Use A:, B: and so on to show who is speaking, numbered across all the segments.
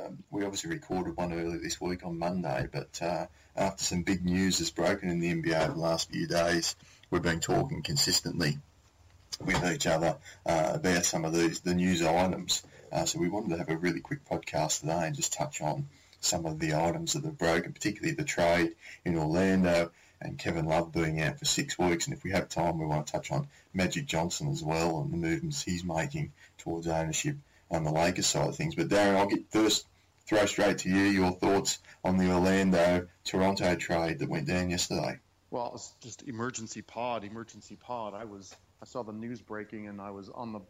A: Uh, we obviously recorded one earlier this week on Monday, but uh, after some big news has broken in the NBA over the last few days, we've been talking consistently with each other uh, about some of these the news items. Uh, so we wanted to have a really quick podcast today and just touch on some of the items that have broken, particularly the trade in Orlando and Kevin Love being out for six weeks. And if we have time, we want to touch on Magic Johnson as well and the movements he's making towards ownership on the Lakers side of things. But Darren, I'll get first throw straight to you your thoughts on the Orlando Toronto trade that went down yesterday.
B: Well, it was just emergency pod, emergency pod. I was I saw the news breaking and I was on the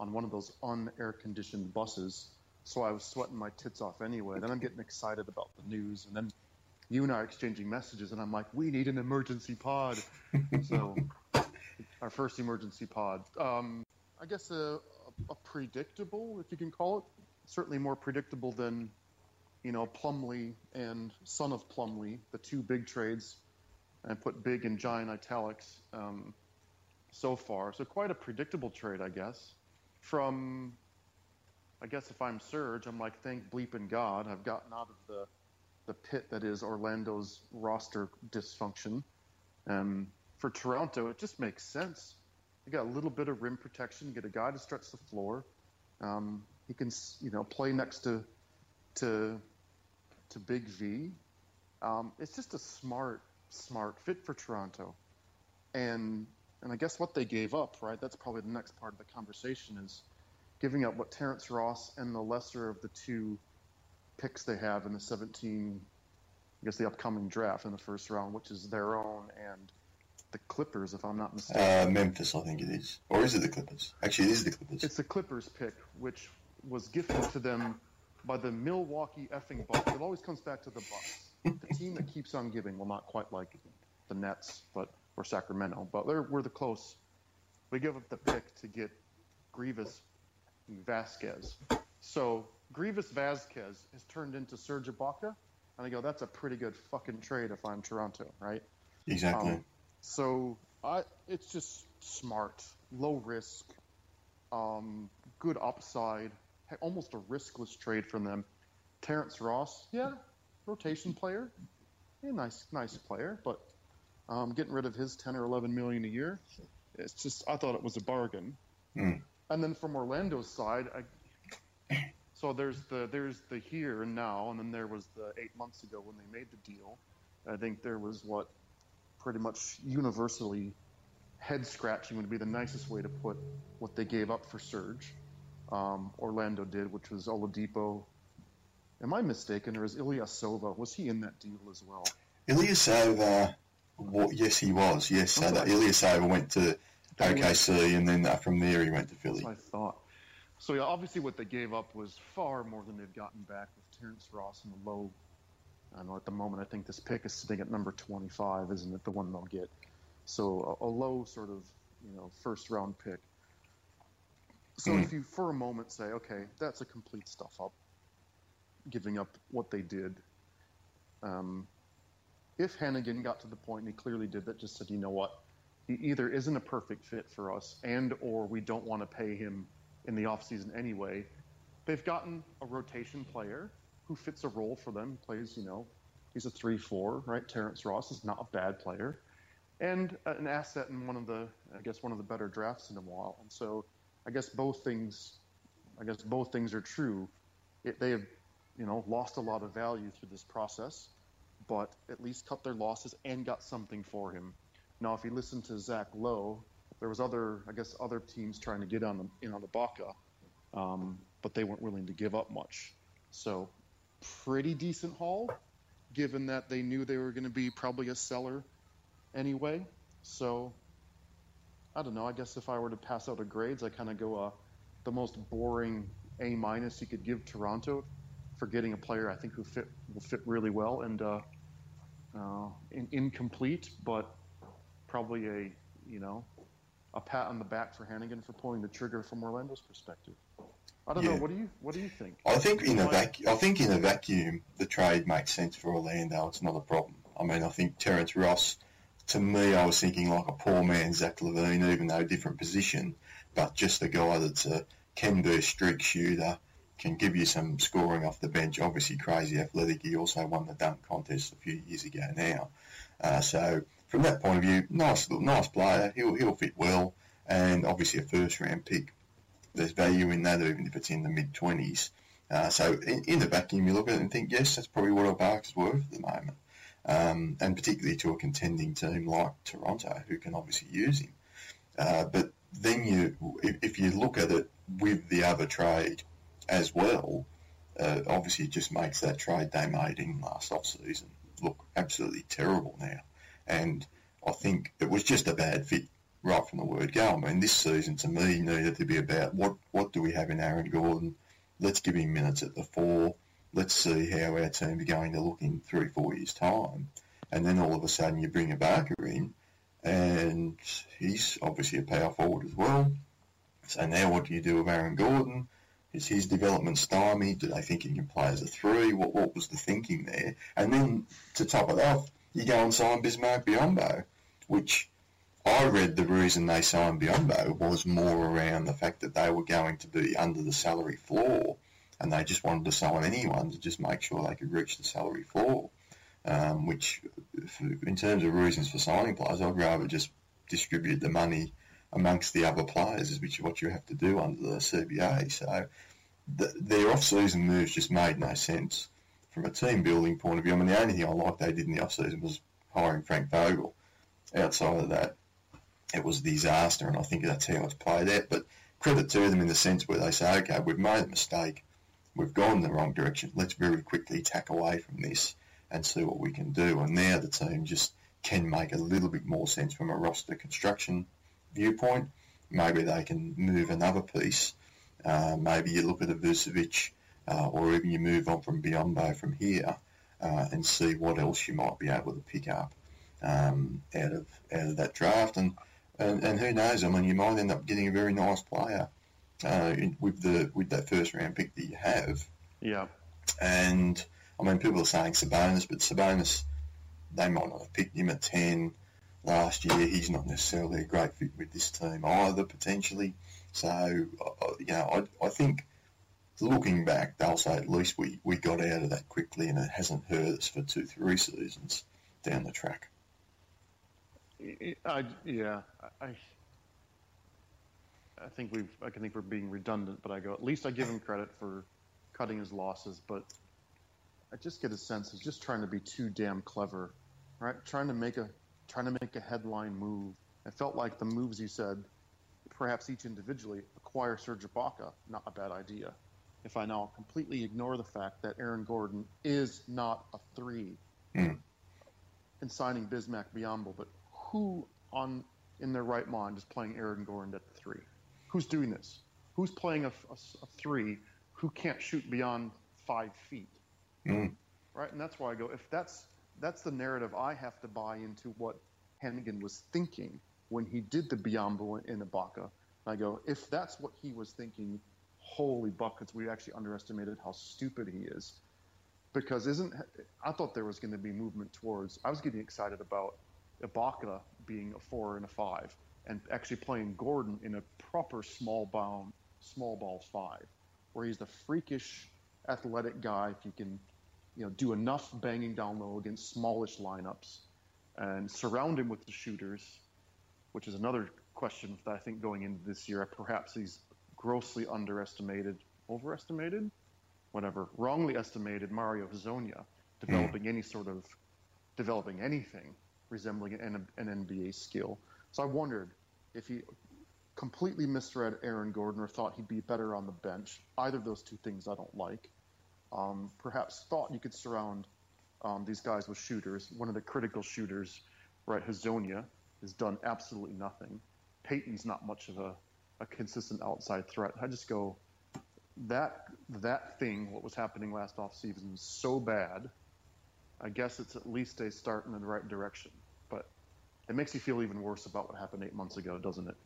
B: on one of those unair conditioned buses, so I was sweating my tits off anyway. Then I'm getting excited about the news, and then you and I are exchanging messages, and I'm like, we need an emergency pod. so our first emergency pod. Um, I guess a, a, a, predictable, if you can call it, certainly more predictable than you know Plumlee and son of Plumlee, the two big trades, and put big in giant italics um, so far. So quite a predictable trade, I guess from I guess if I'm Serge, I'm like, thank bleeping God, I've gotten out of the the pit that is Orlando's roster dysfunction. Um, for Toronto, it just makes sense. You got a little bit of rim protection, get a guy to stretch the floor. Um, he can, you know, play next to to to Big V. Um, it's just a smart, smart fit for Toronto. And and I guess what they gave up, right? That's probably the next part of the conversation is giving up what Terrence Ross and the lesser of the two picks they have in the 17, I guess the upcoming draft in the first round, which is their own and the Clippers, if I'm not mistaken.
A: Uh, Memphis, I think it is. Or is it the Clippers? Actually, it is the Clippers.
B: It's the Clippers pick, which was gifted to them by the Milwaukee effing Bucks. It always comes back to the Bucks, the team that keeps on giving. Well, not quite like the Nets, but or Sacramento, but we're the close. We give up the pick to get Greivis Vasquez. So Greivis Vasquez has turned into Serge Ibaka, and I go, that's a pretty good fucking trade if I'm Toronto, right?
A: Exactly. Um,
B: so I, it's just smart, low risk, um, good upside, almost a riskless trade from them. Terrence Ross, yeah, rotation player, yeah, nice, nice player, but um, getting rid of his 10 or 11 million a year, it's just, I thought it was a bargain. Mm. And then from Orlando's side, I, so there's the there's the here and now, and then there was the eight months ago when they made the deal. I think there was what pretty much universally head scratching would be the nicest way to put what they gave up for Serge. Um, Orlando did, which was Oladipo. Am I mistaken, or is Ilyasova was he in that deal as well?
A: Ilyasova what, yes, he was. Yes, so that Ilyasova went to OKC, and then from there he went to Philly.
B: I thought. So yeah, obviously what they gave up was far more than they've gotten back with Terrence Ross in the low. I don't know at the moment. I think this pick is sitting at number 25, isn't it? The one they'll get. So a, a low sort of you know first round pick. So mm. if you for a moment say, okay, that's a complete stuff up, giving up what they did. Um, if Hennigan got to the point, and he clearly did that, just said, you know what, he either isn't a perfect fit for us, and or we don't want to pay him in the offseason anyway. They've gotten a rotation player who fits a role for them, plays, you know, he's a 3-4, right? Terrence Ross is not a bad player. And an asset in one of the, I guess, one of the better drafts in a while. And so I guess both things, I guess both things are true. It, they have, you know, lost a lot of value through this process but at least cut their losses and got something for him. Now, if you listen to Zach Lowe, there was other, I guess, other teams trying to get on the, in on Ibaka, um, but they weren't willing to give up much. So, pretty decent haul, given that they knew they were going to be probably a seller anyway. So, I don't know. I guess if I were to pass out a grades, I kind of go uh, the most boring A minus you could give Toronto for getting a player I think who fit will fit really well and uh, uh, in, incomplete, but probably a you know a pat on the back for Hennigan for pulling the trigger from Orlando's perspective. I don't yeah. know. What do you What do you think?
A: I think in a vac- I think in a vacuum, the trade makes sense for Orlando. It's not a problem. I mean, I think Terrence Ross. To me, I was thinking like a poor man Zach LaVine, even though different position, but just a guy that's a can a streak shooter, can give you some scoring off the bench. Obviously, crazy athletic. He also won the dunk contest a few years ago now. Uh, so from that point of view, nice nice player. He'll he'll fit well, and obviously a first round pick. There's value in that, even if it's in the mid twenties. Uh, so in, in, the vacuum, you look at it and think, yes, that's probably what Ibaka's worth at the moment, um, and particularly to a contending team like Toronto, who can obviously use him. Uh, but then you, if, you look at it with the other trade as well, uh, obviously it just makes that trade they made in last off season look absolutely terrible now. And I think it was just a bad fit right from the word go. I mean, this season to me needed to be about what what do we have in Aaron Gordon? Let's give him minutes at the four. Let's see how our team are going to look in three, four years' time. And then all of a sudden you bring Ibaka in, and he's obviously a power forward as well. So now what do you do with Aaron Gordon? Is his development stymied? Do they think he can play as a three? What what was the thinking there? And then to top it off, you go and sign Bismack Biyombo, which I read the reason they signed Biyombo was more around the fact that they were going to be under the salary floor and they just wanted to sign anyone to just make sure they could reach the salary floor. Um, which, in terms of reasons for signing players, I'd rather just distribute the money amongst the other players, which is what you have to do under the CBA. So the, their off-season moves just made no sense from a team building point of view. I mean, the only thing I liked they did in the off-season was hiring Frank Vogel. Outside of that, it was a disaster, and I think that's how it's played out. But credit to them in the sense where they say, okay, we've made a mistake, we've gone the wrong direction, let's very quickly tack away from this and see what we can do. And now the team just can make a little bit more sense from a roster construction viewpoint. Maybe they can move another piece. Uh, maybe you look at a Vucevic, uh, or even you move on from Biyombo from here uh, and see what else you might be able to pick up um, out of out of that draft. And, and and who knows? I mean, you might end up getting a very nice player uh, in, with the with that first round pick that you have.
B: Yeah.
A: And I mean, people are saying Sabonis, but Sabonis, they might not have picked him at ten last year. He's not necessarily a great fit with this team either, potentially. So, uh, you know, I, I think looking back, they'll say at least we, we got out of that quickly and it hasn't hurt us for two, three seasons down the track.
B: I, yeah, I, I think we've, I think we're being redundant, but I go, at least I give him credit for cutting his losses, but I just get a sense he's just trying to be too damn clever, right? Trying to make a, trying to make a headline move. It felt like the moves he said, perhaps each individually, acquire Serge Ibaka, not a bad idea. If I now completely ignore the fact that Aaron Gordon is not a three mm. in signing Bismack Biyombo, but who on in their right mind is playing Aaron Gordon at the three? Who's doing this? Who's playing a, a, a three who can't shoot beyond five feet? Mm. Right, and that's why I go. If that's that's the narrative I have to buy into what Hennigan was thinking when he did the Biyombo in Ibaka. I go, if that's what he was thinking, holy buckets, we actually underestimated how stupid he is. Because isn't I thought there was going to be movement towards. I was getting excited about Ibaka being a four and a five, and actually playing Gordon in a proper small bound, small ball five, where he's the freakish, athletic guy. If you can, you know, do enough banging down low against smallish lineups, and surround him with the shooters, which is another question that I think going into this year, perhaps he's grossly underestimated, overestimated, whatever, wrongly estimated Mario Hezonja developing mm. any sort of developing anything resembling an, an NBA skill. So I wondered if he completely misread Aaron Gordon or thought he'd be better on the bench. Either of those two things I don't like. Um, perhaps thought you could surround um, these guys with shooters. One of the critical shooters, right, Hezonja, has done absolutely nothing. Payton's not much of a, a consistent outside threat. I just go, that that thing, what was happening last offseason, was so bad. I guess it's at least a start in the right direction. It makes you feel even worse about what happened eight months ago, doesn't it?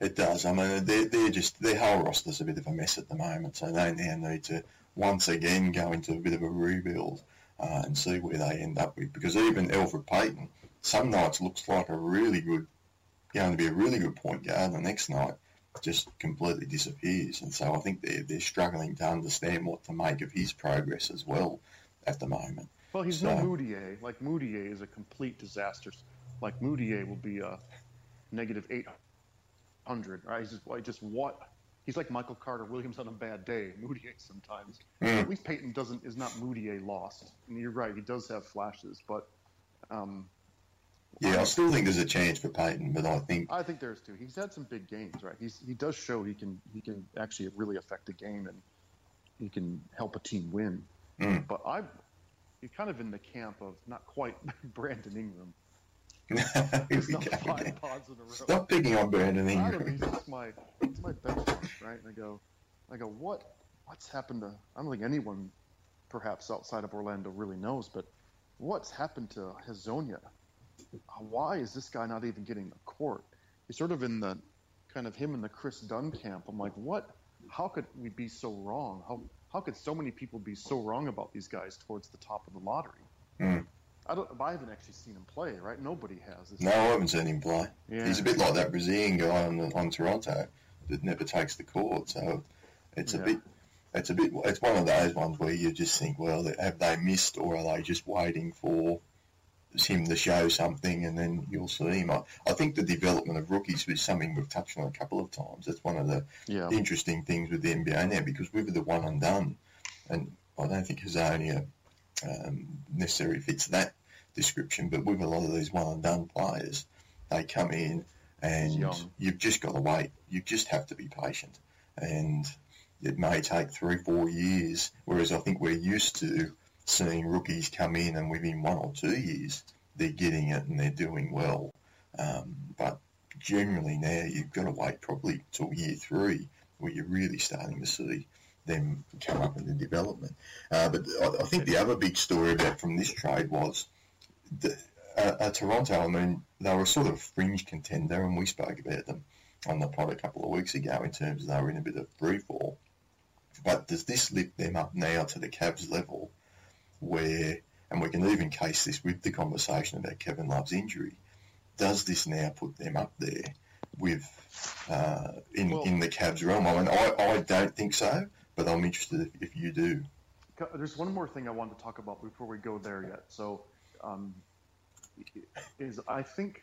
A: It does. I mean, they're, they're just their whole roster's a bit of a mess at the moment, so they now need to once again go into a bit of a rebuild uh, and see where they end up with. Because even Elfrid Payton, some nights looks like a really good, going to be a really good point guard, and the next night just completely disappears. And so I think they're, they're struggling to understand what to make of his progress as well at the moment.
B: Well, he's
A: So-
B: no Mudiay. Like Mudiay is a complete disaster. Like Mudiay will be a negative 800, right? He's just, like, just what? He's like Michael Carter Williams on a bad day. Mudiay sometimes.
A: Mm.
B: At least Payton doesn't is not Mudiay lost. And you're right, he does have flashes, but um,
A: Yeah, I still think there's a chance for Payton, but I think
B: I think there's too. He's had some big games, right? He's he does show he can he can actually really affect a game and he can help a team win.
A: Mm.
B: But I, he's kind of in the camp of not quite Brandon Ingram. Not five pods in a row.
A: Stop picking on Brandon
B: I don't know,
A: Ingram.
B: he's just my my benchmark, right? And I go, I go, what what's happened to? I don't think anyone, perhaps outside of Orlando, really knows. But what's happened to Hezonja? Why is this guy not even getting the court? He's sort of in the kind of him in the Kris Dunn camp. I'm like, what? How could we be so wrong? How how could so many people be so wrong about these guys towards the top of the lottery?
A: Mm.
B: I don't. I haven't actually seen him play, right? Nobody has.
A: No, I haven't seen him play.
B: Yeah.
A: He's a bit like that Brazilian guy on, on Toronto that never takes the court. So it's a
B: Yeah.
A: bit, it's a bit, it's one of those ones where you just think, well, have they missed or are they just waiting for him to show something and then you'll see him? I, I think the development of rookies is something we've touched on a couple of times. That's one of the
B: Yeah.
A: interesting things with the NBA now because we were the one and done, and I don't think Hezonja um, necessarily fits that description. But with a lot of these one and done players, they come in and you've just got to wait. You just have to be patient, and it may take three, four years. Whereas I think we're used to seeing rookies come in and within one or two years they're getting it and they're doing well. Um, but generally now you've got to wait probably till year three where you're really starting to see them come up in the development. Uh, but I, I think the other big story about from this trade was the, uh, uh, Toronto. I mean, they were a sort of fringe contender, and we spoke about them on the pod a couple of weeks ago in terms of they were in a bit of free fall. But does this lift them up now to the Cavs level where, and we can even case this with the conversation about Kevin Love's injury, does this now put them up there with uh, in
B: Well-
A: in the Cavs realm? I mean, I, I don't think so, but I'm interested if, if you do.
B: There's one more thing I wanted to talk about before we go there yet. So, um, is I think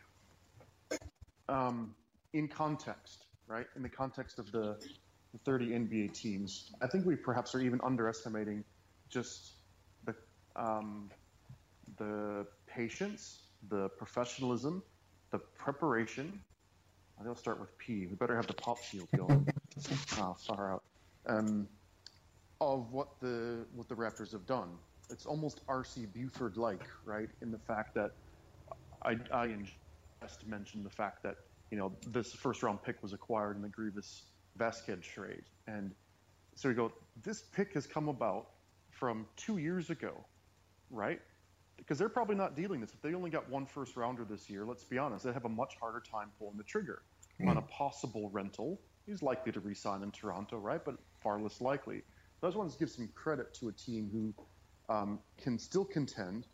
B: um, in context, right? In the context of the, the 30 NBA teams, I think we perhaps are even underestimating just the um, the patience, the professionalism, the preparation. I think I'll start with P. We better have the pop shield going. oh, far out. Um, of what the what the Raptors have done. It's almost R.C. Buford like, right? In the fact that I, I just mentioned the fact that you know this first round pick was acquired in the Greivis Vasquez trade, and so we go. This pick has come about from two years ago, right? Because they're probably not dealing this. If they only got one first rounder this year, let's be honest, they have a much harder time pulling the trigger on a possible rental. He's likely to re-sign in Toronto, right? But far less likely. I just wanted to give some credit to a team who um, can still contend,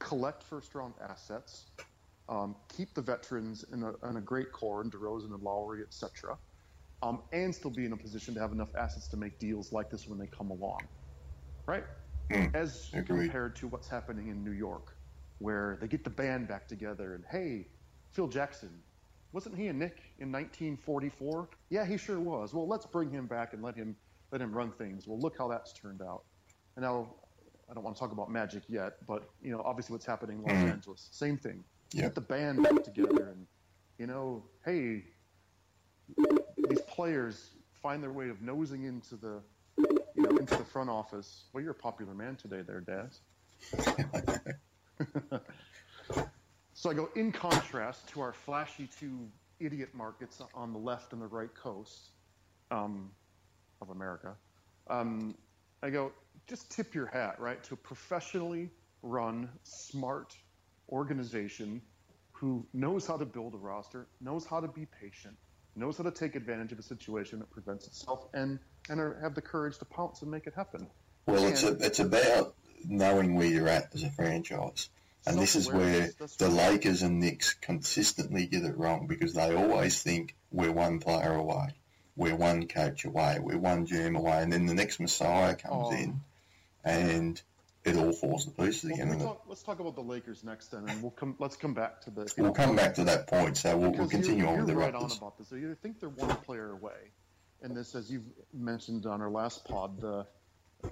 B: collect first-round assets, um, keep the veterans in a, in a great core in DeRozan and Lowry, etc., um, and still be in a position to have enough assets to make deals like this when they come along, right?
A: Mm,
B: As compared to what's happening in New York, where they get the band back together and hey, Phil Jackson, wasn't he a Knick in 1944? Yeah, he sure was. Well, let's bring him back and let him let him run things. Well, look how that's turned out. And now, I don't want to talk about Magic yet, but you know, obviously, what's happening in Los
A: Mhm.
B: Angeles, same thing.
A: Yeah.
B: Get the band back together, and you know, hey, these players find their way of nosing into the you know into the front office. Well, you're a popular man today, there, Dad. So I go in contrast to our flashy two idiot markets on the left and the right coast um, of America. Um, I go, just tip your hat, right, to a professionally run, smart organization who knows how to build a roster, knows how to be patient, knows how to take advantage of a situation that presents itself, and and are, have the courage to pounce and make it happen.
A: Well, it's a, it's about knowing where you're at as a franchise. And this is where the. Lakers and Knicks consistently get it wrong because they always think we're one player away. We're one coach away, we're one GM away, and then the next Messiah comes
B: Oh.
A: in, and it all falls to pieces
B: Well,
A: again.
B: can we
A: and it-
B: talk, let's talk about the Lakers next, then, and we'll come. Let's come back to the.
A: We'll come back to that point, so we'll, we'll continue
B: you're,
A: on with the
B: you're right on about this. So you think they're one player away, and this, as you've mentioned on our last pod, the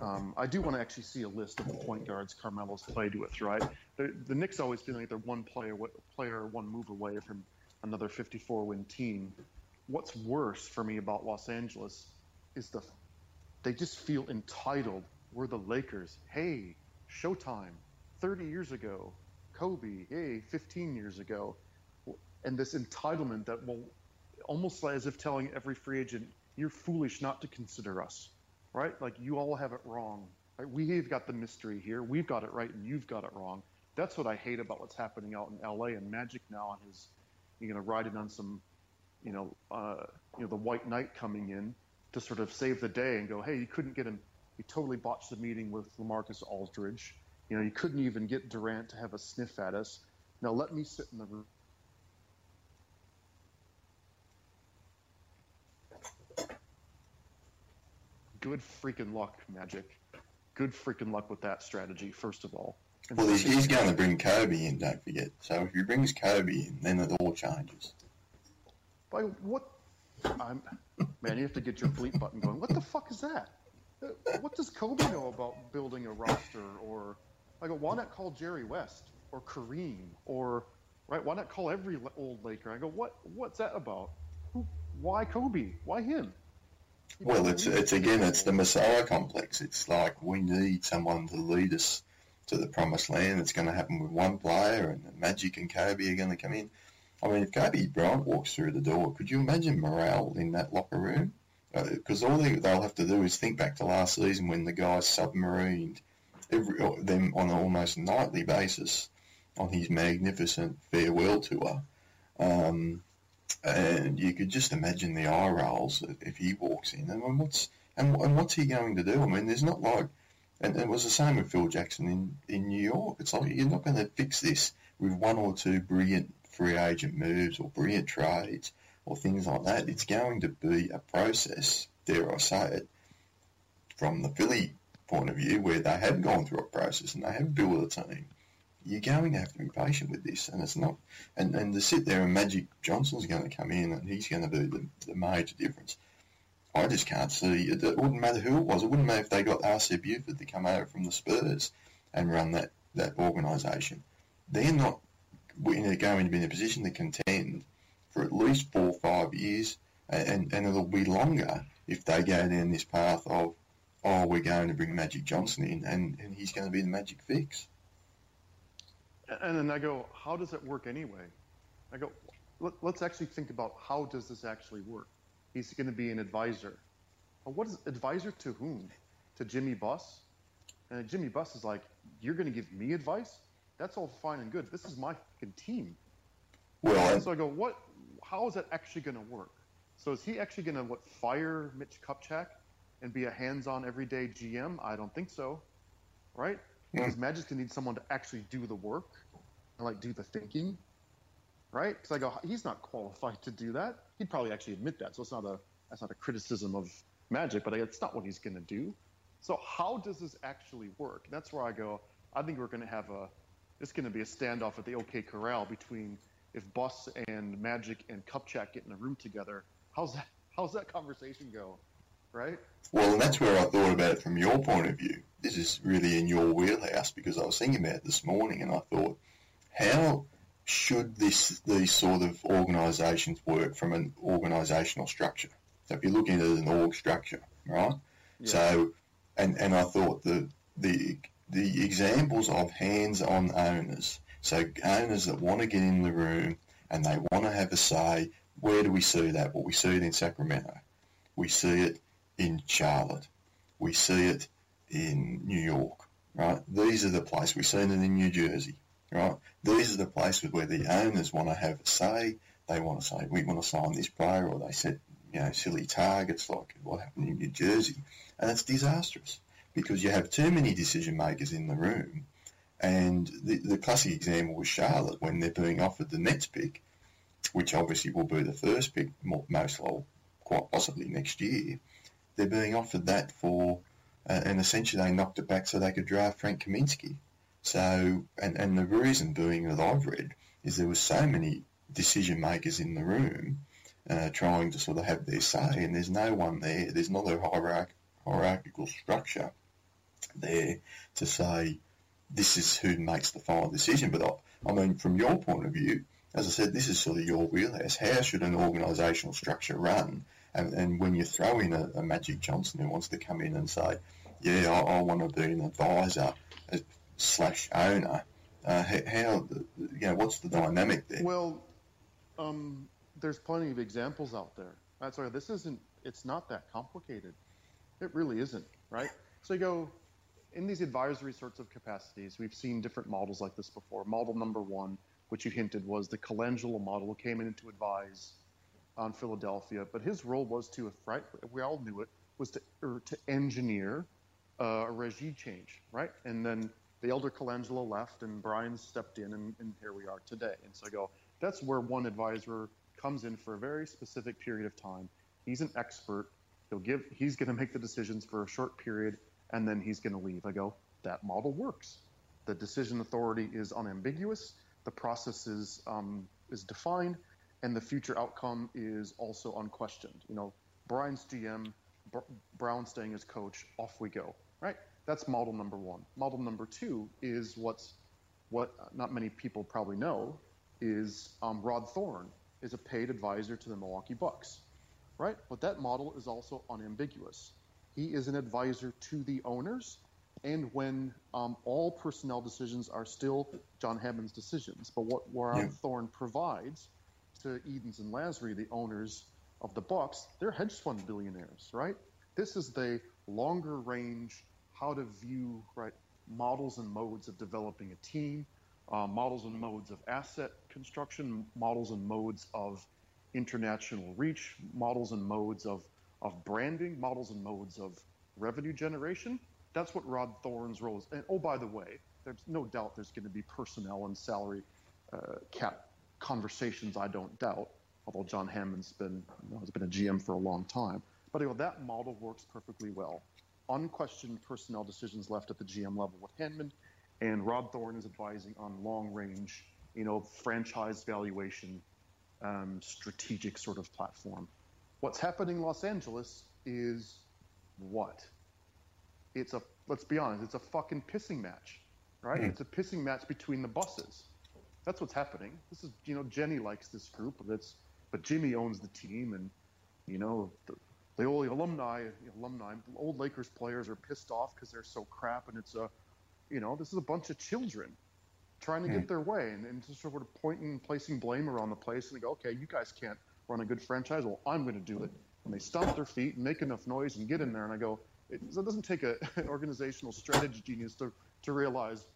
B: um, I do want to actually see a list of the point guards Carmelo's played with. Right, the, the Knicks always feel like they're one player, player one move away from another 54 win team. What's worse for me about Los Angeles is the they just feel entitled. We're the Lakers. Hey, Showtime. 30 years ago, Kobe. Hey, 15 years ago and this entitlement that will almost as if telling every free agent you're foolish not to consider us right like you all have it wrong right? we've got the mystery here we've got it right and you've got it wrong that's what i hate about what's happening out in la and magic now on his to ride in on some you know uh, you know the white knight coming in to sort of save the day and go hey you couldn't get him you totally botched the meeting with lamarcus aldridge you know you couldn't even get durant to have a sniff at us now let me sit in the room good freaking luck, Magic. Good freaking luck with that strategy, first of all. And
A: Well, he's, he's going to bring Kobe in, don't forget. So if he brings Kobe in, then it all changes.
B: By what? I'm, man, you have to get your bleep button going. What the fuck is that? What does Kobe know about building a roster? Or, I go, why not call Jerry West or Kareem or, right? Why not call every old Laker? I go, what? What's that about? Who? Why Kobe? Why him? He
A: Well, it's it's again, it's the. Messiah complex. It's like we need someone to lead us to the promised land. It's going to happen with one player, and Magic and Kobe are going to come in. I mean, if Kobe Bryant walks through the door, could you imagine morale in that locker room? Because all they, they'll have to do is think back to last season when the guy submarined every, them on an almost nightly basis on his magnificent farewell tour. Um, and you could just imagine the eye rolls if he walks in. And what's and, and what's he going to do? I mean, there's not like, and it was the same with Phil Jackson in, in New York. It's like you're not going to fix this with one or two brilliant free agent moves or brilliant trades or things like that. It's going to be a process, dare I say it, from the Philly point of view, where they have gone through a process and they have built a team. You're going to have to be patient with this, and it's not. And, and to sit there and Magic Johnson's going to come in and he's going to be the, the major difference. I just can't see. It, it wouldn't matter who it was. It wouldn't matter if they got R.C. Buford to come over from the Spurs and run that, that organisation. They're not going to be in a position to contend for at least four or five years, and, and it'll be longer if they go down this path of, oh, we're going to bring Magic Johnson in, and, and he's going to be the magic fix.
B: And then I go, how does it work anyway? I go, Let, let's actually think about how does this actually work? He's going to be an advisor. What is advisor to whom? To Jimmy Buss? And Jimmy Buss is like, you're going to give me advice? That's all fine and good. This is my fucking team.
A: Well, and,
B: So I go, what? How is that actually going to work? So is he actually going to what fire Mitch Kupchak and be a hands-on everyday GM? I don't think so, right? Because Magic's going to need someone to actually do the work and like do the thinking, right? Because I go, he's not qualified to do that. He'd probably actually admit that. So it's not a that's not a criticism of Magic, but it's not what he's going to do. So how does this actually work? That's where I go. I think we're going to have a it's going to be a standoff at the OK Corral between if Buss and Magic and Kupchak get in a room together. How's that? How's that conversation go? Right?
A: well, and that's where I thought about it from your point of view. This is really in your wheelhouse because I was thinking about it this morning, and I thought, how should this these sort of organisations work from an organisational structure? So if you're looking at an org structure, right? So, and and I thought the the the examples of hands-on owners, so owners that want to get in the room and they want to have a say. Where do we see that? Well, we see it in Sacramento. We see it in Charlotte. We see it in New York, right? These are the places. We've seen it in New Jersey, right? These are the places where the owners want to have a say. They want to say, we want to sign this player, or they set, you know, silly targets like what happened in New Jersey. And it's disastrous because you have too many decision makers in the room. And the, the classic example was Charlotte when they're being offered the Nets pick, which obviously will be the first pick, mo- most likely quite possibly next year, they're being offered that for, uh, and essentially they knocked it back so they could draft Frank Kaminsky. So, and, and the reason being that I've read is there were so many decision makers in the room uh, trying to sort of have their say, and there's no one there. There's not a hierarch- hierarchical structure there to say this is who makes the final decision. But I, I mean, from your point of view, as I said, this is sort of your wheelhouse. How should an organisational structure run? And, and when you throw in a, a, Magic Johnson who wants to come in and say, yeah, I, I want to be an advisor slash owner, uh, how, you know, what's the dynamic there?
B: Well, um, there's plenty of examples out there. That's why this isn't, it's not that complicated. It really isn't, right? So you go, in these advisory sorts of capacities, we've seen different models like this before. Model number one, which you hinted was the Colangelo model, came in to advise on Philadelphia, but his role was to, right, we all knew it, was to, to engineer uh, a regime change, right? And then the elder Colangelo left and Brian stepped in and, and here we are today. And so I go, that's where one advisor comes in for a very specific period of time. He's an expert. He'll give, he's going to make the decisions for a short period and then he's going to leave. I go, that model works. The decision authority is unambiguous. The process is um, is defined, and the future outcome is also unquestioned. You know, Brian's GM, Br- Brown staying as coach, off we go. Right? That's model number one. Model number two is what's what not many people probably know is um, Rod Thorn is a paid advisor to the Milwaukee Bucks. Right? But that model is also unambiguous he is an advisor to the owners, and when um, all personnel decisions are still John Hammond's decisions. But what Warren yeah. Thorn provides to Edens and Lasry, the owners of the Bucks, they're hedge fund billionaires, right? This is the longer range, how to view right models and modes of developing a team, uh, models and modes of asset construction, models and modes of international reach, models and modes of of branding, models and modes of revenue generation. That's what Rod Thorn's role is. And oh, by the way, there's no doubt there's going to be personnel and salary uh, cap conversations. I don't doubt. Although John Hammond's been you know, has been a GM for a long time, but you know, that model works perfectly well. Unquestioned personnel decisions left at the GM level with Hammond, and Rod Thorn is advising on long range, you know, franchise valuation, um, strategic sort of platform. What's happening in Los Angeles is what? It's a let's be honest, it's a fucking pissing match, right? Mm. It's a pissing match between the bosses. That's what's happening. This is you know Jeanie likes this group, but it's but Jimmy owns the team, and you know the, the old alumni, alumni, old Lakers players are pissed off because they're so crap, and it's a, you know, this is a bunch of children trying to mm. get their way, and, and just sort of pointing, placing blame around the place, and they go, okay, you guys can't run a good franchise. Well, I'm going to do it. And they stomp their feet and make enough noise and get in there. And I go, it, so it doesn't take a, an organizational strategy genius to, to realize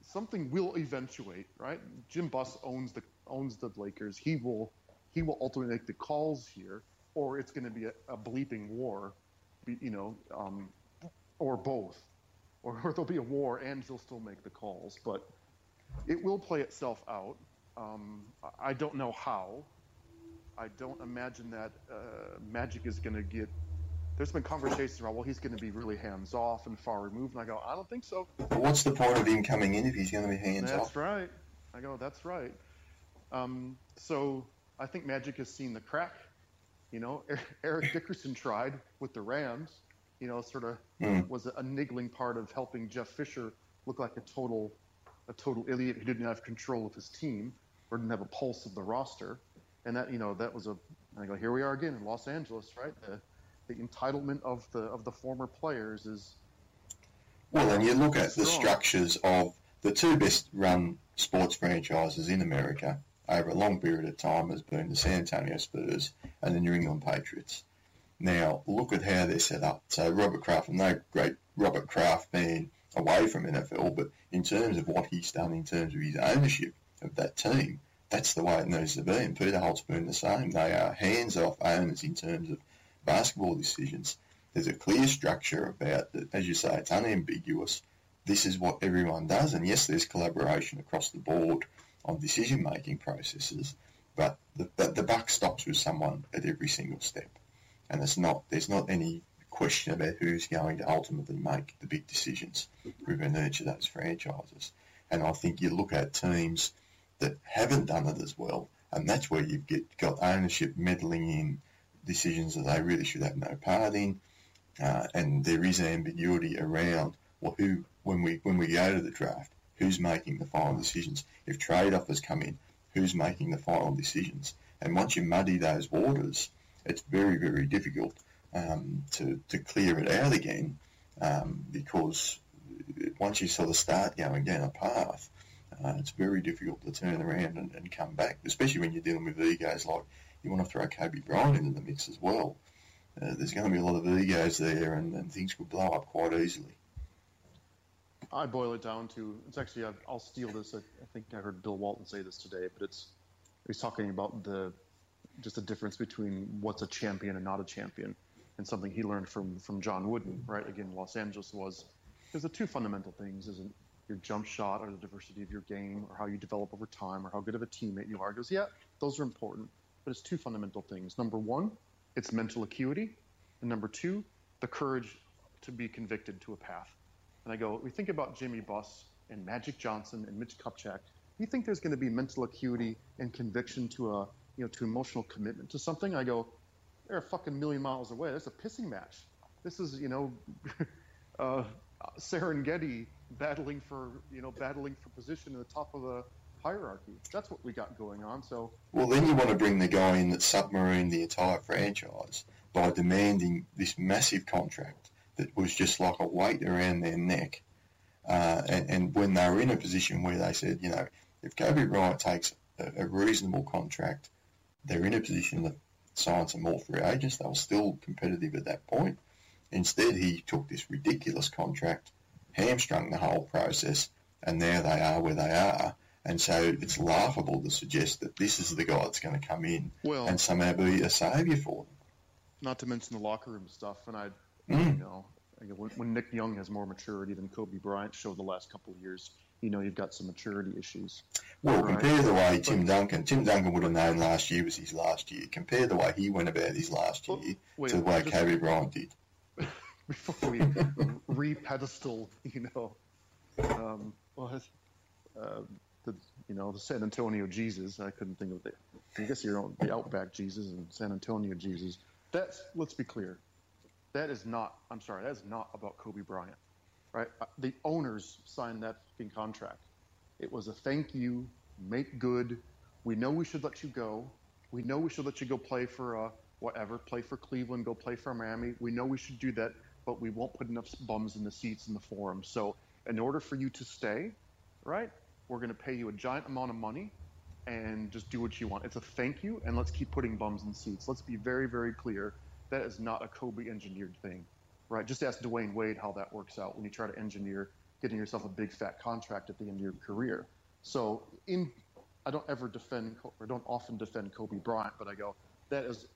B: something will eventuate, right? Jim Buss owns the owns the Lakers. He will he will ultimately make the calls here, or it's going to be a, a bleeping war, you know, um, or both, or, or, there'll be a war and he'll still make the calls. But it will play itself out. Um, I don't know how. I don't imagine that uh, Magic is going to get. There's been conversations around, well, he's going to be really hands off and far removed, and I go, I don't think so.
A: what's the point of him coming in if he's going to be hands
B: off?
A: That's
B: right. I go, that's right. Um, so I think Magic has seen the crack. You know, Eric Dickerson tried with the Rams. You know, sort of mm. was a niggling part of helping Jeff Fisher look like a total, a total idiot who didn't have control of his team or didn't have a pulse of the roster and that you know that was a I go here we are again in Los Angeles, right? The, the entitlement of the of the former players is
A: well, and you look at the structures of the two best run sports franchises in America over a long period of time has been the San Antonio Spurs and the New England Patriots. Now look at how they're set up. So Robert Kraft, no great Robert Kraft being away from NFL, but in terms of what he's done in terms of his ownership of that team, that's the way it needs to be. And Peter Holtzman the same. They are hands-off owners in terms of basketball decisions. There's a clear structure about that, as you say, it's unambiguous. This is what everyone does. And yes, there's collaboration across the board on decision-making processes, but the, the, the buck stops with someone at every single step. and it's not there's not any question about who's going to ultimately make the big decisions within each of those franchises. And I think you look at teams that haven't done it as well, and that's where you've get, got ownership meddling in decisions that they really should have no part in, uh, and there is ambiguity around well, who when we when we go to the draft, who's making the final decisions? If trade offers come in, who's making the final decisions? And once you muddy those waters, it's very very difficult um, to to clear it out again um, because once you sort of start going down a path, uh, it's very difficult to turn around and, and, come back, especially when you're dealing with egos like you want to throw Kobe Bryant into the mix as well. Uh, there's going to be a lot of egos there, and, and, things could blow up quite easily.
B: I boil it down to it's actually I'll steal this. I, I think I heard Bill Walton say this today, but it's he's talking about the just the difference between what's a champion and not a champion, and something he learned from from John Wooden, right? Again, Los Angeles was there's the two fundamental things isn't your jump shot or the diversity of your game or how you develop over time or how good of a teammate you are. He goes, yeah, those are important, but it's two fundamental things. Number one, it's mental acuity, and number two, the courage to be convicted to a path. And I go, we think about Jimmy Buss and Magic Johnson and Mitch Kupchak. Do you think there's going to be mental acuity and conviction to a, you know, to emotional commitment to something? I go, they're a fucking million miles away. There's a pissing match. This is, you know, uh, Serengeti battling for, you know, battling for position in the top of the hierarchy. That's what we got going on. So
A: well, then you want to bring the guy in that submarined the entire franchise by demanding this massive contract that was just like a weight around their neck. Uh, and, and, when they were in a position where they said, you know, if Kobe Bryant takes a, a reasonable contract, they're in a position to sign some more free agents. They were still competitive at that point. Instead, he took this ridiculous contract, hamstrung the whole process, and there they are where they are. And so it's laughable to suggest that this is the guy that's going to come in well, and somehow be a saviour for them.
B: Not to mention the locker room stuff. And I, mm. you know, when, when, Nick Young has more maturity than Kobe Bryant showed the last couple of years, you know, you've got some maturity issues.
A: Well, right? compare the way Tim Duncan, Tim Duncan would have known last year was his last year. Compare the way he went about his last year well, wait, to the way Kobe Bryant did.
B: Before we re-pedestal, you know, um, well, uh, the you know the San Antonio Jesus. I couldn't think of it. I guess you know the Outback Jesus and San Antonio Jesus. That's let's be clear. That is not. I'm sorry. That is not about Kobe Bryant, right? Uh, the owners signed that fucking contract. It was a thank you, make good. We know we should let you go. We know we should let you go play for uh, whatever, play for Cleveland, go play for Miami. We know we should do that, but we won't put enough bums in the seats in the forum. So, in order for you to stay, right, we're going to pay you a giant amount of money and just do what you want. It's a thank you, and let's keep putting bums in seats. Let's be very, very clear. That is not a Kobe engineered thing, right? Just ask Dwyane Wade how that works out when you try to engineer getting yourself a big fat contract at the end of your career. So, in I don't ever defend or don't often defend Kobe Bryant, but I go that is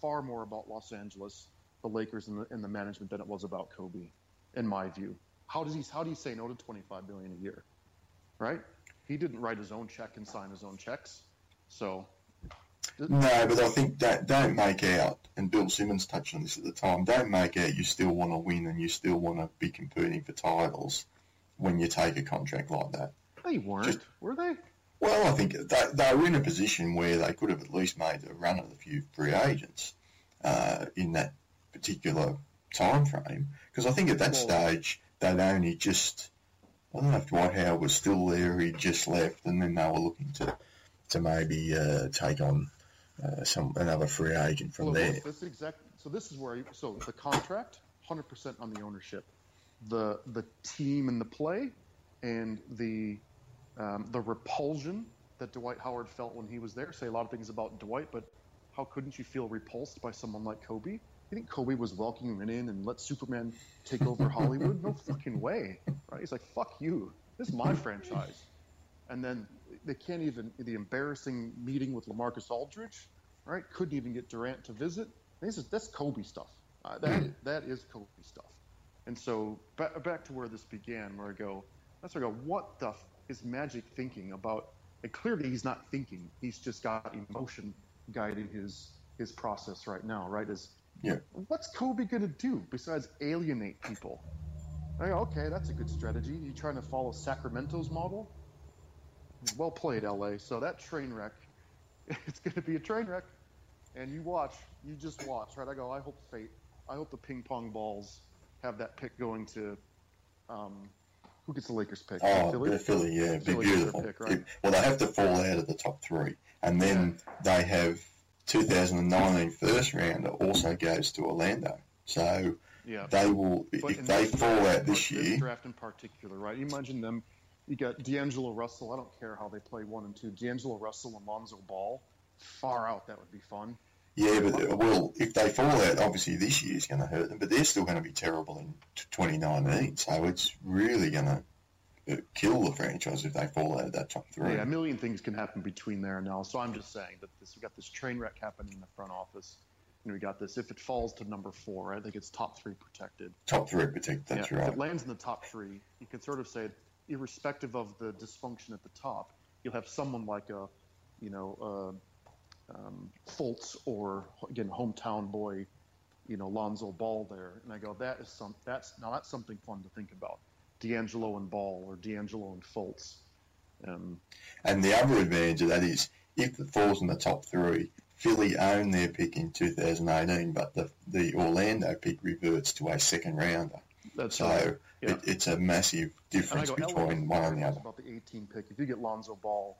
B: far more about Los Angeles, the Lakers, and the, and the management than it was about Kobe, in my view. How does he how do you say no to 25 billion a year, right? he didn't write his own check and sign his own checks. So.
A: No, but I think that don't make out, and Bill Simmons touched on this at the time. Don't make out you still want to win and you still want to be competing for titles when you take a contract like that.
B: They weren't, Just, were they?
A: Well, I think they, they were in a position where they could have at least made a run at a few free agents uh, in that particular time frame. Because I think at that stage they'd only just I don't know if Dwight Howard was still there. he'd just left, and then they were looking to to maybe uh, take on uh, some another free agent from well, there.
B: This exact, so this is where you, so the contract, hundred percent on the ownership, the the team and the play, and the um, the repulsion that Dwight Howard felt when he was there. Say a lot of things about Dwight, but how couldn't you feel repulsed by someone like Kobe? You think Kobe was welcoming him in and let Superman take over Hollywood? No fucking way, right? He's like, fuck you. This is my franchise. And then they can't even the embarrassing meeting with LaMarcus Aldridge, right? Couldn't even get Durant to visit. This is that's Kobe stuff. Uh, that is, that is Kobe stuff. And so back, back to where this began, where I go, that's where I go. What the f- is Magic thinking about? And clearly, he's not thinking. He's just got emotion guiding his his process right now. Right? As
A: Yeah.
B: What's Kobe going to do besides alienate people? I go, okay, that's a good strategy. You trying to follow Sacramento's model? Well played, LA. So that train wreck, it's going to be a train wreck. And you watch, you just watch, right? I go, I hope fate, I hope the ping pong balls have that pick going to, um, who gets the Lakers pick?
A: Oh,
B: Philly?
A: Philly, yeah, be
B: Philly their
A: beautiful.
B: pick, right?
A: Well, they have to fall out of the top three, and then they have 2019 first rounder also goes to Orlando. So
B: Yeah.
A: they will,
B: But
A: if they fall
B: draft-
A: out this
B: This
A: year,
B: draft in particular, right? You imagine them. You got D'Angelo Russell. I don't care how they play one and two. D'Angelo Russell and Lonzo Ball. Far out. That would be fun.
A: yeah, but well, if they fall out, obviously this year's going to hurt them, but they're still going to be terrible in 2019. So it's really going to kill the franchise if they fall out of that top three.
B: Yeah, a million things can happen between there and now. So I'm just saying that this we got this train wreck happening in the front office, and we got this. If it falls to number four, I think it's top three protected.
A: Top three protected. That's
B: yeah,
A: right.
B: If it lands in the top three, you can sort of say, irrespective of the dysfunction at the top, you'll have someone like a, you know, uh, um, Fultz or again hometown boy, you know, Lonzo Ball there, and I go, that is some that's now that's something fun to think about. D'Angelo and Ball or D'Angelo and Fultz. Um,
A: And the other advantage of that is if it falls in the top three, Philly own their pick in 2018, but the, the Orlando pick reverts to a second rounder.
B: that's
A: So
B: right. Yeah.
A: it, it's a massive difference
B: go,
A: between one and the other.
B: About the 18 pick, if you get Lonzo Ball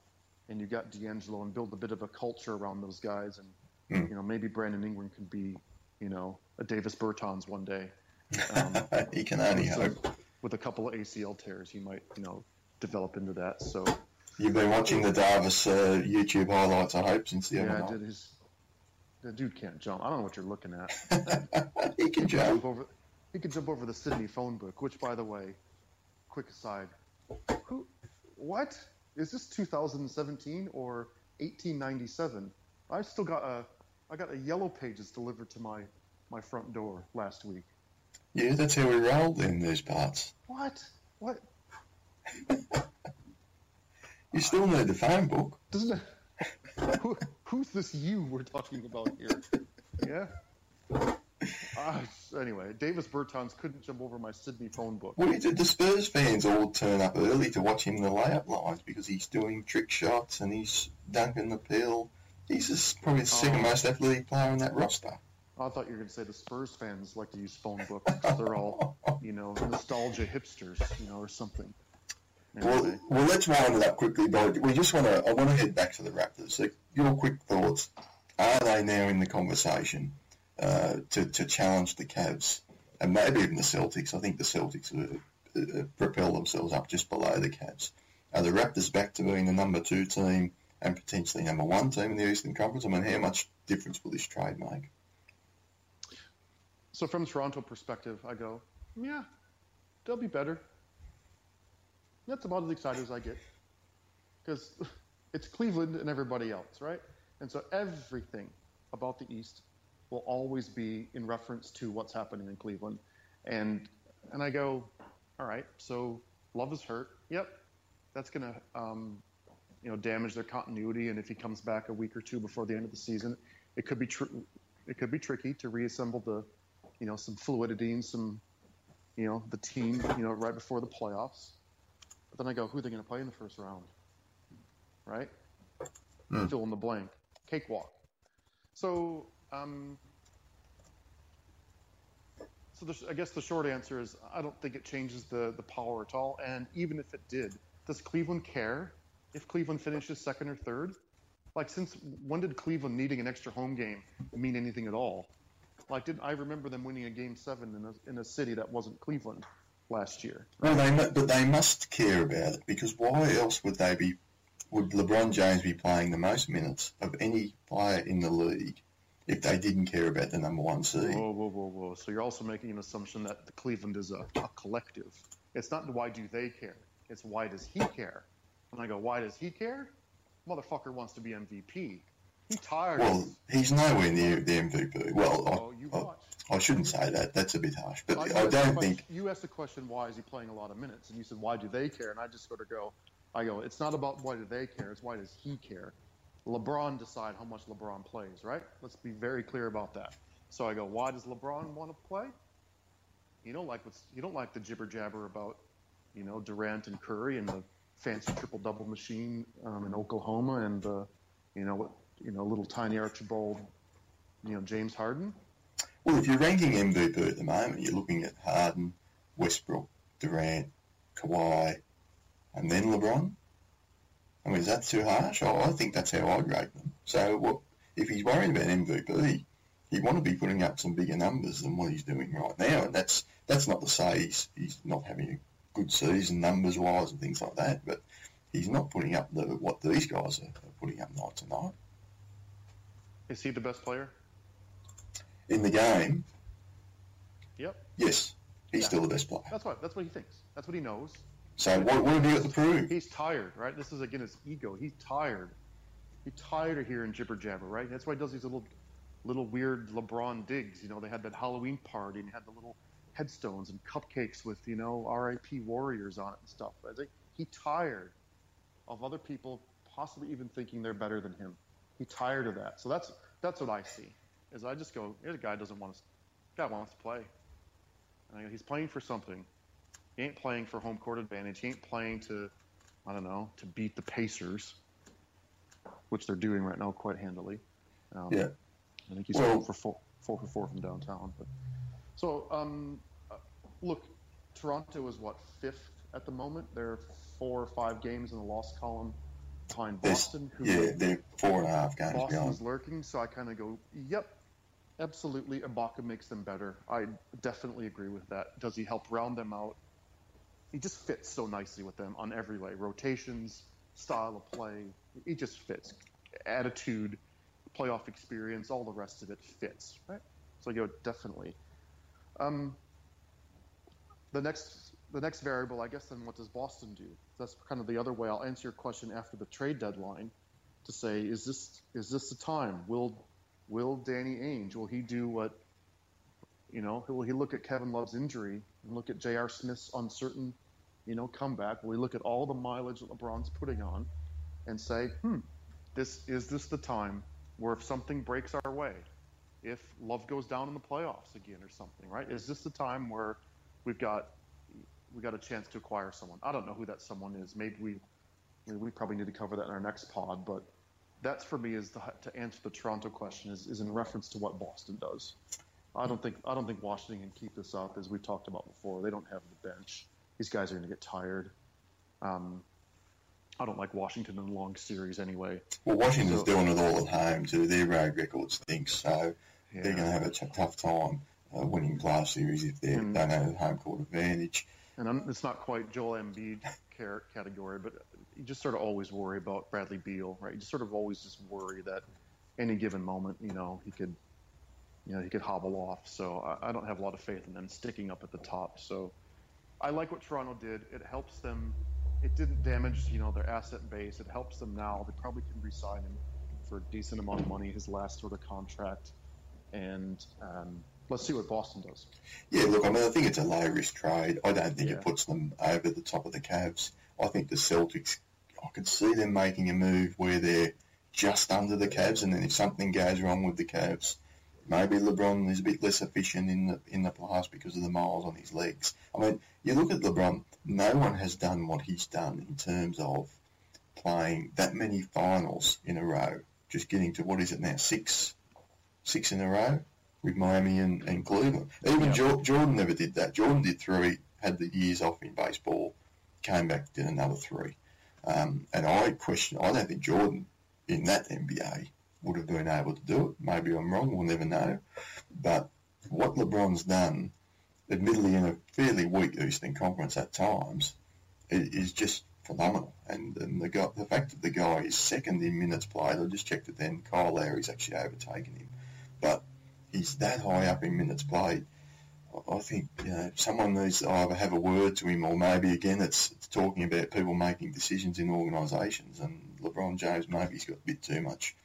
B: and you got D'Angelo and build a bit of a culture around those guys, and
A: Hmm.
B: you know maybe Brandon Ingram can be, you know, a Davis Bertans one day. Um,
A: he can only
B: with,
A: hope.
B: With a couple of ACL tears, he might, you know, develop into that. So
A: You've been watching the Davis uh, YouTube highlights, I hope, since the
B: yeah,
A: other
B: I
A: night.
B: did his. The dude can't jump. I don't know what you're looking at.
A: he can jump.
B: jump over. He can jump over the Sydney phone book. Which, by the way, quick aside, who, what is this 2017 or 1897? I still got a, I got a yellow pages delivered to my, my front door last week.
A: Yeah, that's how we rolled in these parts.
B: What? What?
A: You still need the phone book.
B: Doesn't it? Who, who's this you we're talking about here? Yeah. Uh, anyway, Davis Bertans couldn't jump over my Sydney phone book.
A: We did the Spurs fans all turn up early to watch him in the layup lines because he's doing trick shots and he's dunking the pill. He's just probably the second
B: Oh.
A: most athletic player in that roster.
B: I thought you were going to say the Spurs fans like to use phone books because they're all, you know, nostalgia hipsters, you know, or something.
A: Well,
B: Anyway,
A: well, let's wind it up quickly, but we just want to. I want to head back to the Raptors. So your quick thoughts: Are they now in the conversation uh, to to challenge the Cavs and maybe even the Celtics? I think the Celtics have uh, propel themselves up just below the Cavs. Are the Raptors back to being the number two team and potentially number one team in the Eastern Conference? I mean, how much difference will this trade make?
B: So from Toronto perspective, I go, yeah, they'll be better. That's about as excited as I get because it's Cleveland and everybody else, right? And so everything about the East will always be in reference to what's happening in Cleveland. And and I go, all right, so Love is hurt. Yep, that's gonna um, you know damage their continuity. And if he comes back a week or two before the end of the season, it could be tr- it could be tricky to reassemble the you know some fluidity and some you know the team you know right before the playoffs. But then I go, who are they going to play in the first round? Right?
A: Hmm.
B: Fill in the blank. Cakewalk. So, um, so the, I guess the short answer is I don't think it changes the, the power at all. And even if it did, does Cleveland care if Cleveland finishes second or third? Like, since when did Cleveland needing an extra home game mean anything at all? Like, didn't I remember them winning a game seven in a, in a city that wasn't Cleveland last year?
A: Well, they but they must care about it because why else would they be? Would LeBron James be playing the most minutes of any player in the league if they didn't care about the number one seed?
B: Whoa, whoa, whoa, whoa. So you're also making an assumption that the Cleveland is a, a collective. It's not why do they care. It's why does he care? And I go, why does he care? Motherfucker wants to be MVP. He tired.
A: Well, he's nowhere near the MVP. Well,
B: oh,
A: I,
B: watch.
A: I, I shouldn't say that. That's a bit harsh. But
B: you
A: I don't think.
B: you asked the question, why is he playing a lot of minutes? And you said, why do they care? And I just sort of go, I go, it's not about why do they care. It's why does he care? LeBron decide how much LeBron plays, right? Let's be very clear about that. So I go, why does LeBron want to play? You don't like what's you don't like the jibber jabber about, you know, Durant and Curry and the fancy triple double machine um, in Oklahoma and the, you know, what you know, a little tiny Archibald, you know, James Harden.
A: Well, if you're ranking MVP at the moment, you're looking at Harden, Westbrook, Durant, Kawhi, and then LeBron. I mean, is that too harsh? Oh, I think that's how I'd rate them. So, what if he's worried about MVP? He'd want to be putting up some bigger numbers than what he's doing right now, and that's that's not to say he's, he's not having a good season numbers wise and things like that, but he's not putting up the what these guys are, are putting up night to night.
B: Is he the best player?
A: In the game,
B: Yep.
A: yes, he's
B: Yeah.
A: still the best player.
B: That's what that's what he thinks. That's what he knows.
A: So what, what have you got to prove?
B: He's tired, right? This is again his ego. He's tired. He's tired of hearing jibber jabber, right? That's why he does these little, little weird LeBron digs. You know, they had that Halloween party and had the little headstones and cupcakes with you know R.I.P. Warriors on it and stuff. I think he tired of other people possibly even thinking they're better than him. He tired of that. So that's that's what I see. Is I just go, here's a guy doesn't want to, guy wants to play. And I go, he's playing for something. He ain't playing for home court advantage. He ain't playing to, I don't know, to beat the Pacers, which they're doing right now quite handily. Um,
A: Yeah.
B: I think he's
A: Well-
B: four for four, four for four from downtown. But so, um, uh, look, Toronto is what fifth at the moment. They're four or five games in the loss column behind
A: There's-
B: Boston. Who
A: Yeah, they're four and a half games
B: Boston's
A: behind.
B: lurking, so I kind of go, yep, absolutely. Ibaka makes them better. I definitely agree with that. Does he help round them out? He just fits so nicely with them on every way. Rotations, style of play, he just fits. Attitude, playoff experience, all the rest of it fits, right? So I go, definitely. Um, the next the next variable, I guess, then what does Boston do? That's kind of the other way. I'll answer your question after the trade deadline to say, is this is this the time? Will will Danny Ainge will he do what you know? Will he look at Kevin Love's injury and look at J.R. Smith's uncertain, you know, comeback? Will he look at all the mileage that LeBron's putting on and say, hmm, this is this the time where if something breaks our way, if Love goes down in the playoffs again or something, right? Is this the time where we've got we got a chance to acquire someone? I don't know who that someone is. Maybe we we probably need to cover that in our next pod, but that's for me is the, to answer the Toronto question is, is in reference to what Boston does. I don't think I don't think Washington can keep this up as we've talked about before. They don't have the bench. These guys are going to get tired. Um, I don't like Washington in a long series anyway.
A: Well, Washington's
B: So-
A: doing it all at home too. Their road record stinks, so
B: Yeah.
A: they're going to have a t- tough time uh, winning glass series if they
B: Mm.
A: don't have home court advantage.
B: And I'm, it's not quite Joel Embiid category, but you just sort of always worry about Bradley Beal, right? You just sort of always just worry that any given moment, you know, he could, you know, he could hobble off. So I, I don't have a lot of faith in them sticking up at the top. So I like what Toronto did. It helps them. It didn't damage, you know, their asset base. It helps them now. They probably can re-sign him for a decent amount of money, his last sort of contract. And um, let's see what Boston does.
A: Yeah, look, I mean, I think it's a low risk trade. I don't think
B: Yeah.
A: it puts them over the top of the Cavs. I think the Celtics, I could see them making a move where they're just under the Cavs, and then if something goes wrong with the Cavs, maybe LeBron is a bit less efficient in the in the playoffs because of the miles on his legs. I mean, you look at LeBron. No one has done what he's done in terms of playing that many finals in a row. Just getting to what is it now, six, six in a row with Miami and, and Cleveland. Even
B: Yeah.
A: Jor- Jordan never did that. Jordan did three, had the years off in baseball, came back, did another three. Um, and I question, I don't think Jordan in that NBA would have been able to do it. Maybe I'm wrong, we'll never know. But what LeBron's done, admittedly in a fairly weak Eastern Conference at times, is just phenomenal. And, and the guy, the fact that the guy is second in minutes played, I just checked it then, Kyle Lowry's actually overtaken him. But he's that high up in minutes played. I- think you know someone needs to either have a word to him, or maybe again it's, it's talking about people making decisions in organisations. And LeBron James maybe he's got a bit too much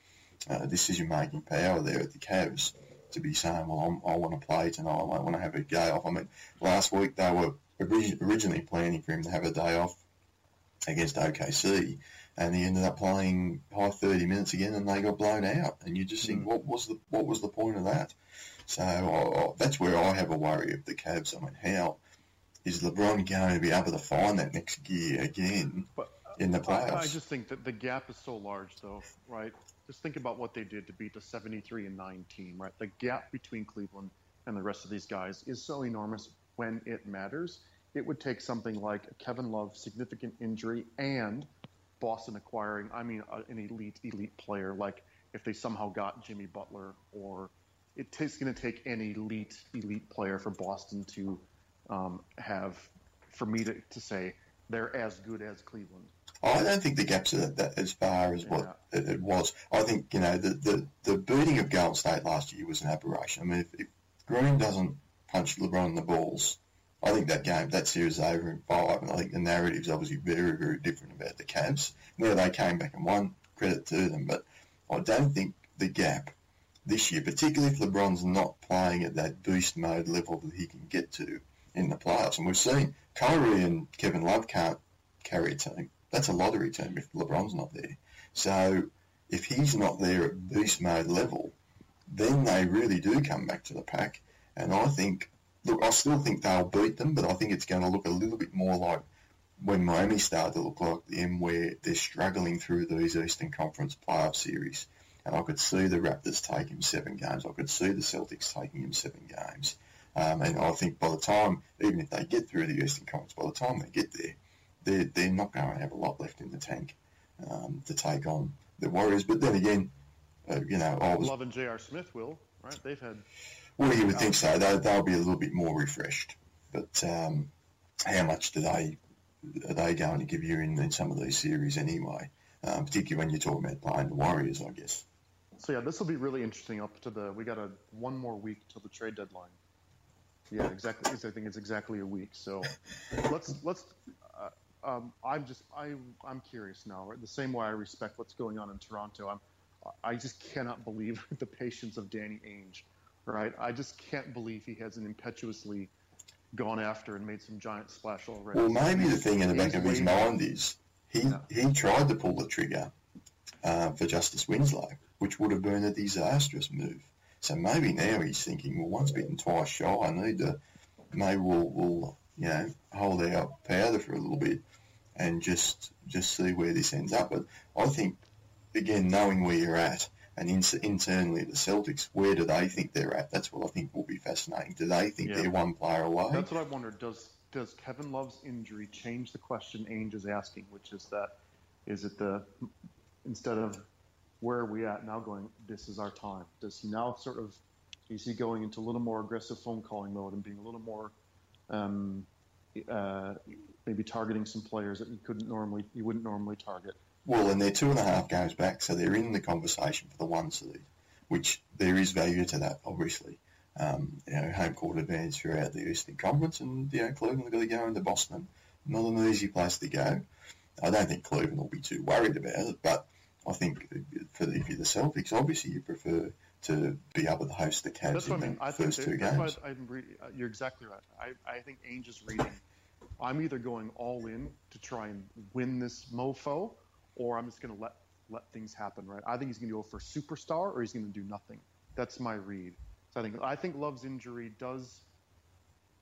A: uh, decision-making power there at the Cavs to be saying, "Well, I'm, I want to play tonight. I want to have a day off." I mean, last week they were ori- originally planning for him to have a day off against OKC, and he ended up playing high 30 minutes again, and they got blown out. And you just think,
B: Mm.
A: what was the what was the point of that? So I, I, that's where I have a worry of the Cavs. I mean, how is LeBron going to be able to find that next gear again
B: But
A: in the playoffs?
B: I just think that the gap is so large, though, right? Just think about what they did to beat the 73 and 9 team, right? The gap between Cleveland and the rest of these guys is so enormous when it matters. It would take something like Kevin Love significant injury and Boston acquiring, I mean, a- an elite, elite player. Like if they somehow got Jimmy Butler, or it takes going to take an elite, elite player for Boston to um, have, for me to, to say they're as good as Cleveland.
A: I don't think the gaps are that, as far as what it, it was. I think you know the, the the beating of Golden State last year was an aberration. I mean, if, if Green doesn't punch LeBron in the balls, I think that game, that series over in five. And I think the narrative's obviously very, very different about the Cavs. Now they came back and won, credit to them, but I don't think the gap this year, particularly if LeBron's not playing at that beast mode level that he can get to in the playoffs, and we've seen Kyrie and Kevin Love can't carry a team. That's a lottery team if LeBron's not there. So if he's not there at beast mode level, then they really do come back to the pack. And I think, look, I still think they'll beat them, but I think it's going to look a little bit more like when Miami started to look like them, where they're struggling through these Eastern Conference playoff series. And I could see the Raptors taking seven games. I could see the Celtics taking him seven games. Um, and I think by the time, even if they get through the Eastern Conference, by the time they get there, they're, they're not going to have a lot left in the tank um, to take on the Warriors. But then again, uh, you know, I was
B: Love and J.R. Smith will, right? They've had
A: well, you would think so. They, they'll be a little bit more refreshed. But um, how much do they are they going to give you in, in some of these series anyway? Um, particularly when you're talking about playing the Warriors, I guess.
B: So yeah, this will be really interesting up to the. We got a one more week till the trade deadline. Yeah, exactly. I think it's exactly a week. So let's let's. Uh, um, I'm just I I'm curious now. Right? The same way I respect what's going on in Toronto. I'm I just cannot believe the patience of Danny Ainge. Right? I just can't believe he hasn't impetuously gone after and made some giant splash already.
A: Well, maybe the thing in the back
B: He's
A: of his mind is he
B: Yeah.
A: he tried to pull the trigger uh, for Justice Winslow, which would have been a disastrous move. So maybe now he's thinking, well, once bitten, twice shy. I need to maybe we'll, we'll you know hold our powder for a little bit and just just see where this ends up. But I think again, knowing where you're at. And in, internally, the Celtics, where do they think they're at? That's what I think will be fascinating. Do they think
B: Yeah.
A: they're one player away?
B: That's what I wondered. Does does Kevin Love's injury change the question Ainge is asking, which is that is it the instead of where are we at now going, this is our time? Does he now sort of is he going into a little more aggressive phone calling mode and being a little more um, uh, maybe targeting some players that he couldn't normally he wouldn't normally target?
A: Well, and they're two and a half games back, so they're in the conversation for the one seed, which there is value to that, obviously. Um, you know, home court advantage throughout the Eastern Conference, and you know, Cleveland are going to go into Boston. Not an easy place to go. I don't think Cleveland will be too worried about it, but I think for the, if you're the Celtics, obviously you prefer to be able to host the Cavs in
B: what I mean.
A: the
B: I
A: first two games.
B: re- you're exactly right. I, I think Ainge is reading. I'm either going all in to try and win this mofo, or I'm just going to let let things happen. Right? I think he's going to go for superstar, or he's going to do nothing. That's my read. So I think I think Love's injury does,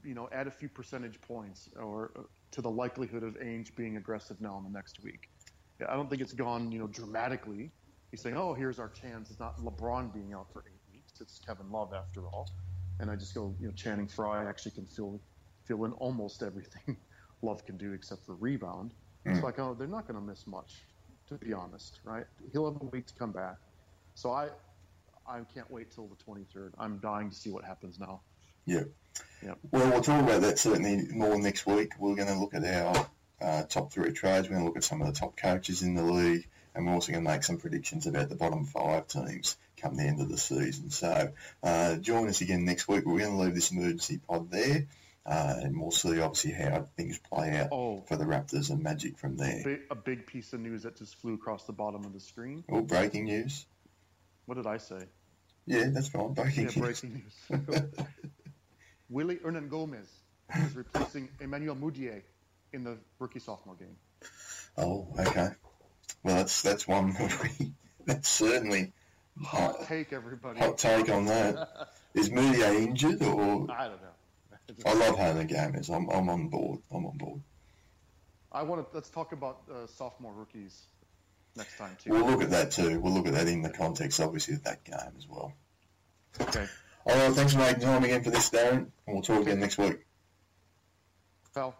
B: you know, add a few percentage points or uh, to the likelihood of Ainge being aggressive now in the next week. I don't think it's gone, you know, dramatically. He's saying, "Oh, here's our chance." It's not LeBron being out for eight weeks. It's Kevin Love after all. And I just go, you know, Channing Frye actually can fill fill in almost everything Love can do except for rebound. It's
A: Mm.
B: like, oh, they're not going to miss much, to be honest, right? He'll have a week to come back. So I, I can't wait till the 23rd. I'm dying to see what happens now. Yeah. yeah.
A: Well, we'll talk about that certainly more next week. We're going to look at our uh, top three trades. We're going to look at some of the top coaches in the league, and we're also going to make some predictions about the bottom five teams come the end of the season. So uh, join us again next week. We're going to leave this emergency pod there, uh, and we'll see obviously how things play out
B: Oh,
A: for the Raptors and Magic from there.
B: big, a big piece of news that just flew across the bottom of the screen.
A: Oh, breaking news.
B: What did I say?
A: Yeah, that's fine. Breaking
B: Yeah,
A: news.
B: breaking news. Willy Hernangomez is replacing Emmanuel Mudiay in the rookie sophomore game.
A: Oh, okay. Well, that's that's one that we that's certainly
B: Hot take, everybody.
A: hot take on that. Is Mudiay injured or?
B: I don't know.
A: I love Hernangomez. I'm I'm on board. I'm on board.
B: I want to let's talk about uh, sophomore rookies next time too.
A: We'll look at that too. We'll look at that in the context, obviously, of that game as well.
B: Okay,
A: All right. Thanks for making time again for this, Darren, and we'll talk again next week.
B: Pal.